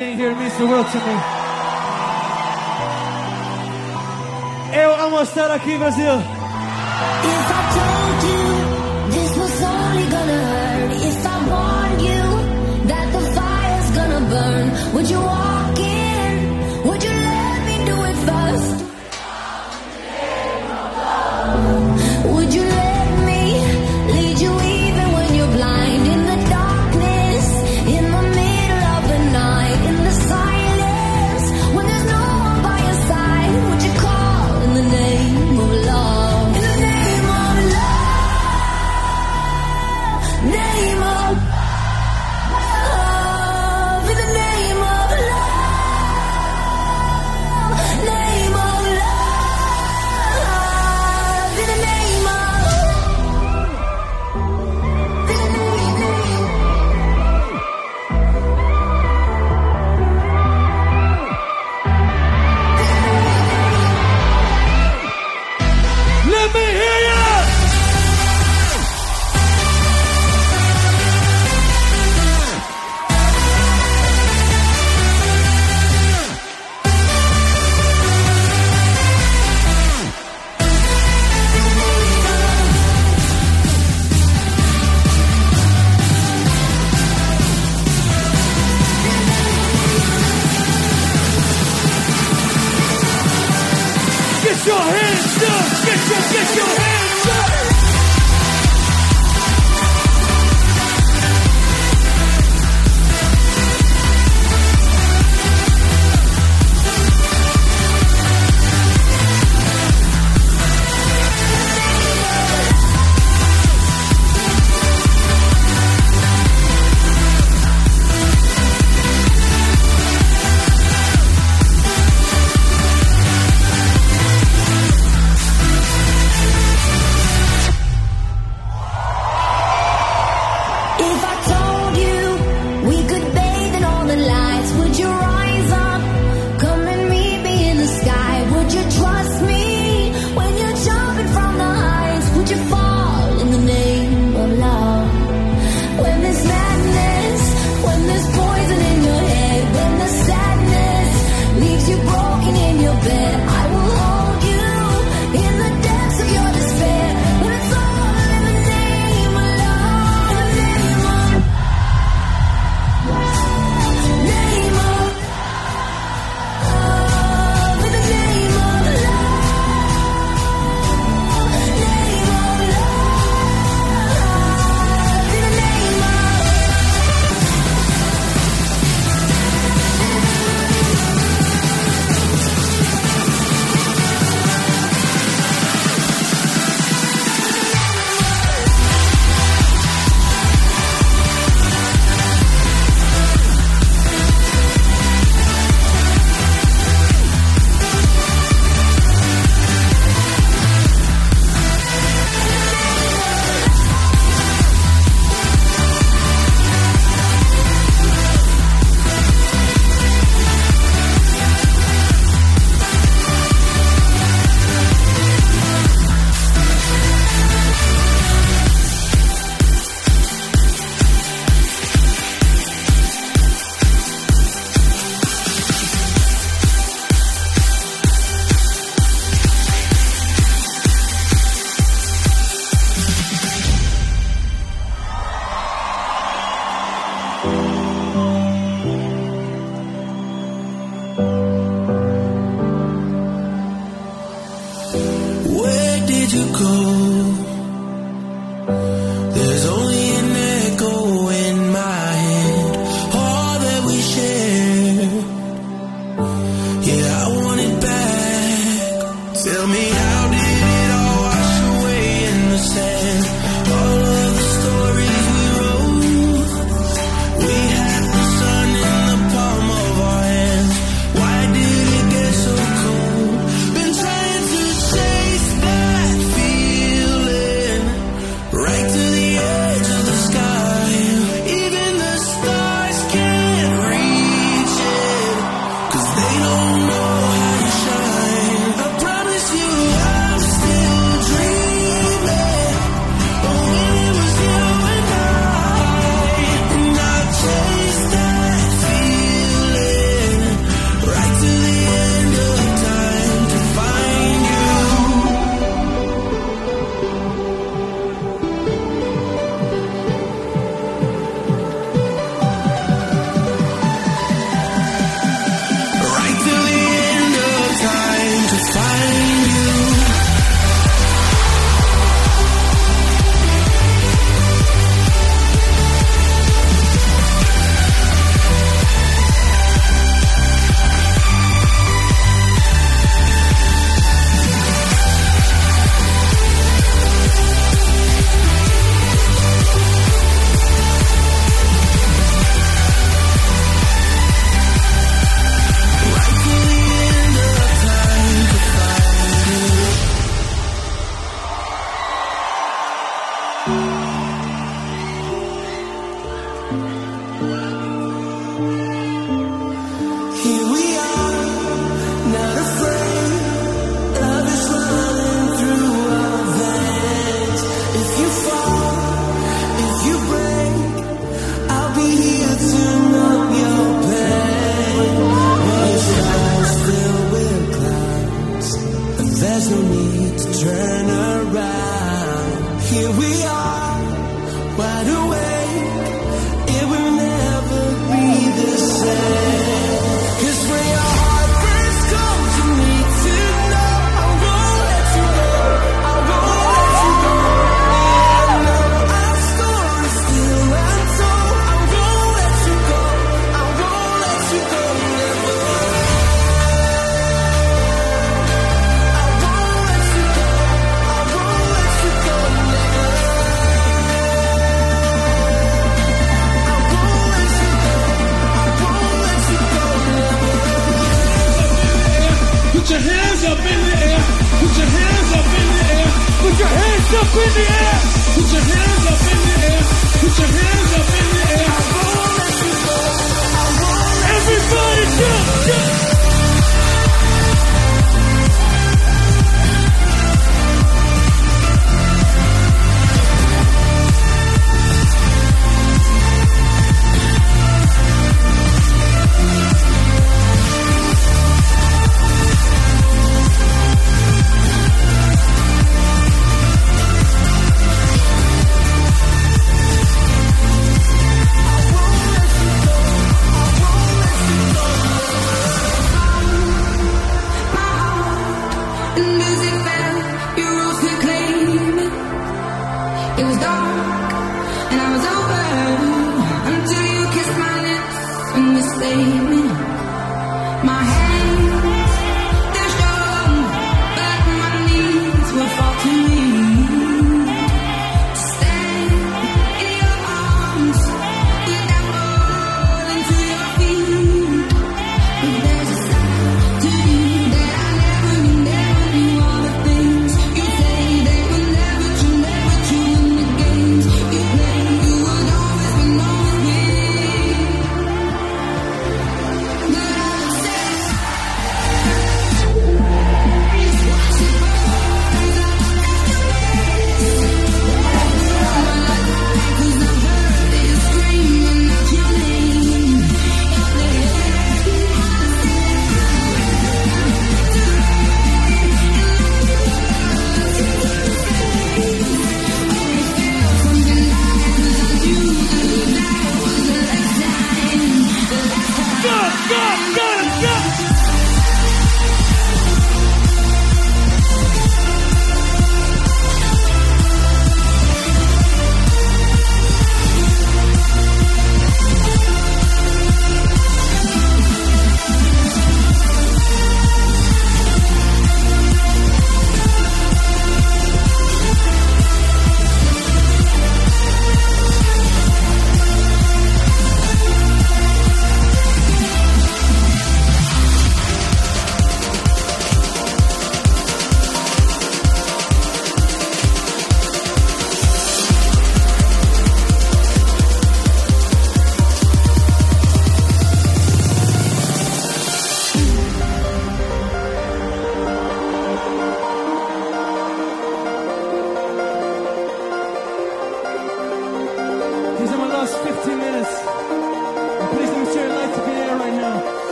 Being here means the world to me. Eu amo estar aqui, Brasil.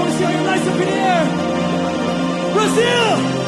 I see you guys up in the air. Brazil!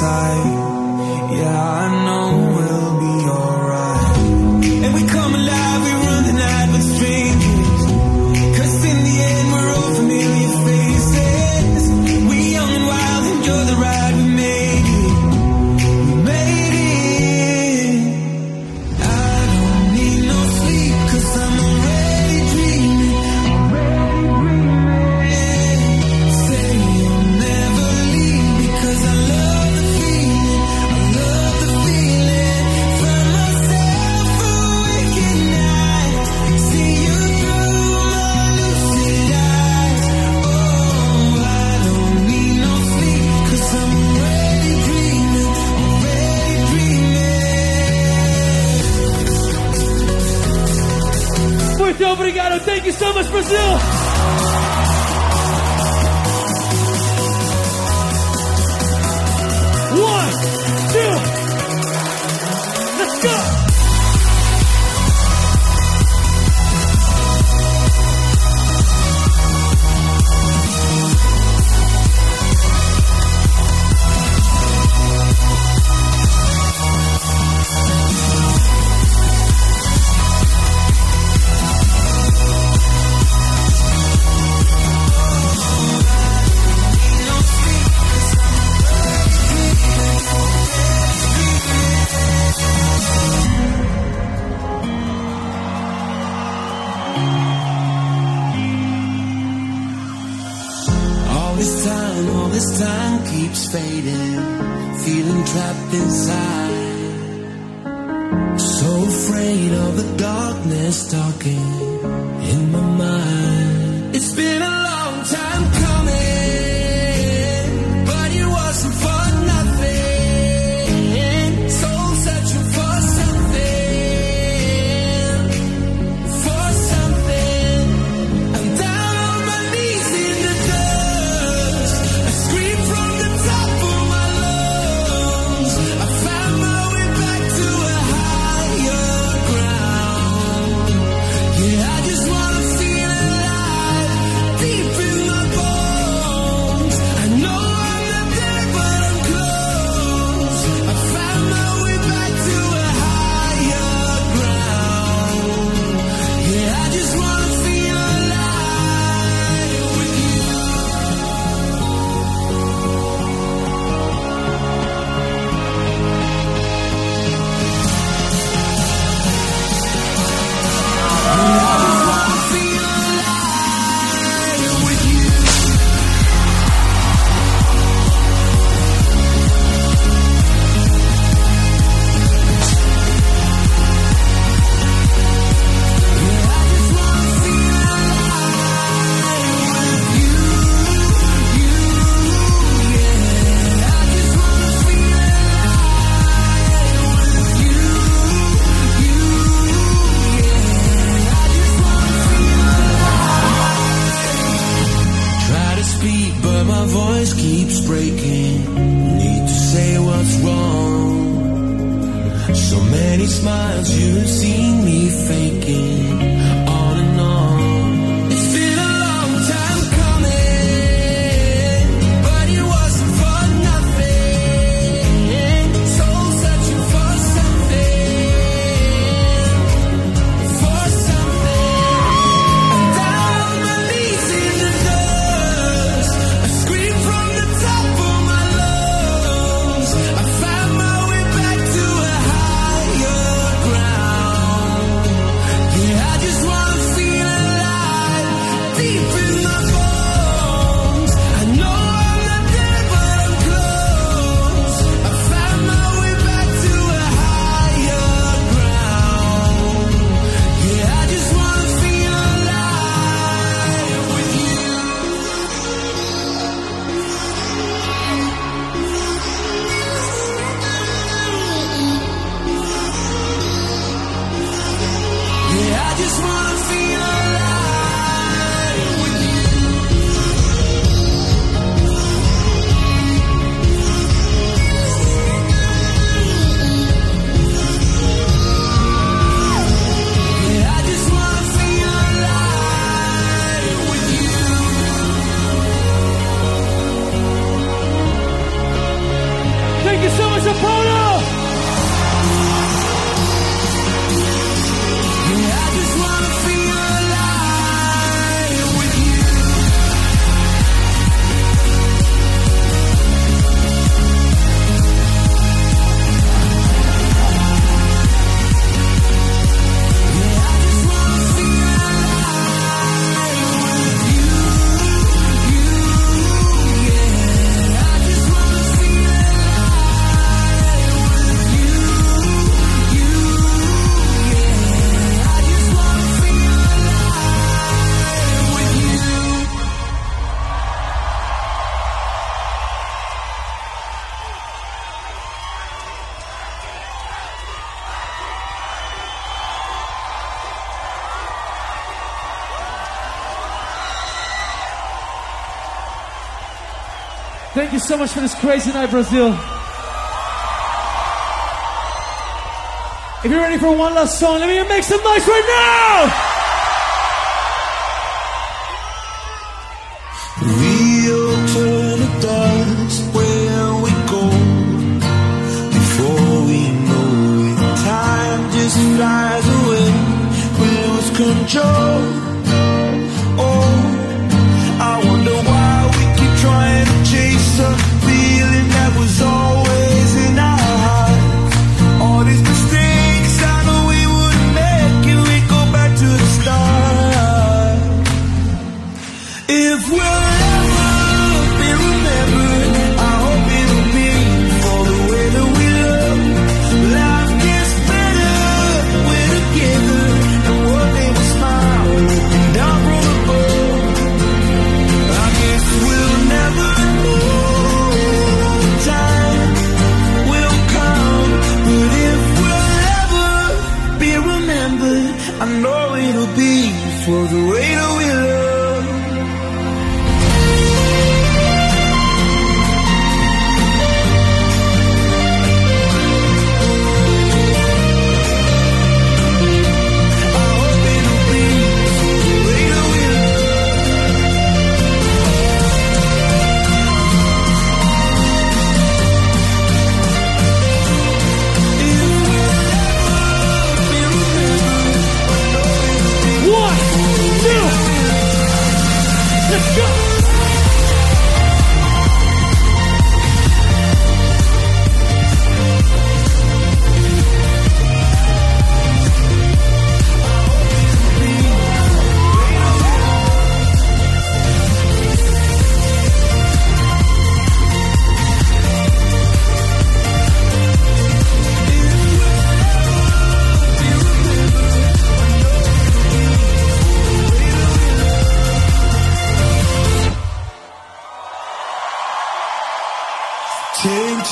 time. Yeah, I. One, two. afraid of the darkness talking in my mind. just wanna feel Thank you so much for this crazy night, Brazil. If you're ready for one last song, let me make some noise right now!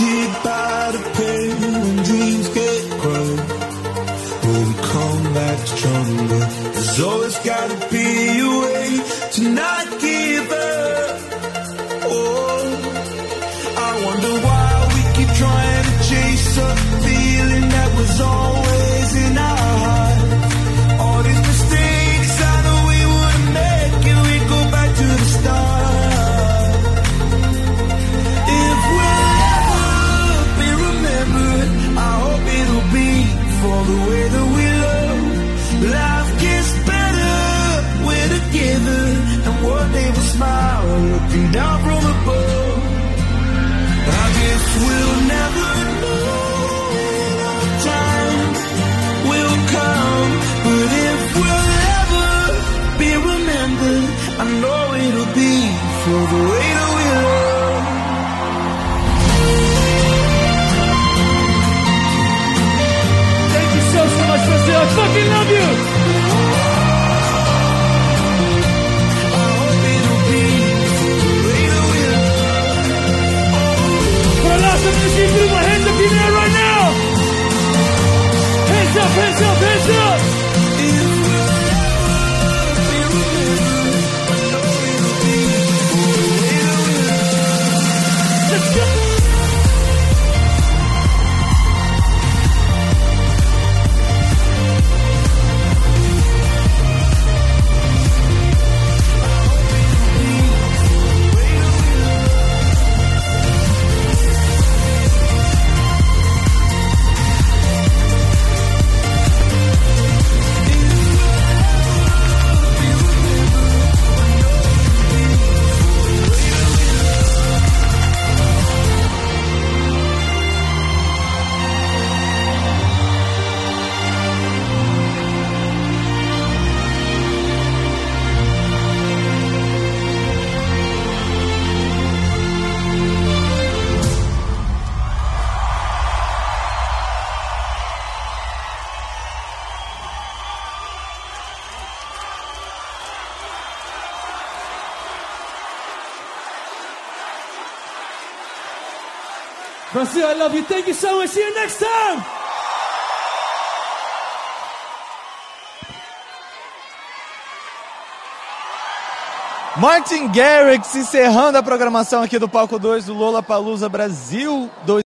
Tainted by the pain when dreams get cold. Will we come back stronger? There's always gotta be a way to it'll be for the way that we love. Thank you so, so much, Brazil. I fucking love you! For the last time, my hands up in the air right now! Hands up, hands up! Brazil, I love you. Thank you so much. See you next time. Martin Garrix encerrando a programação aqui do Palco 2 do Lola Palusa Brasil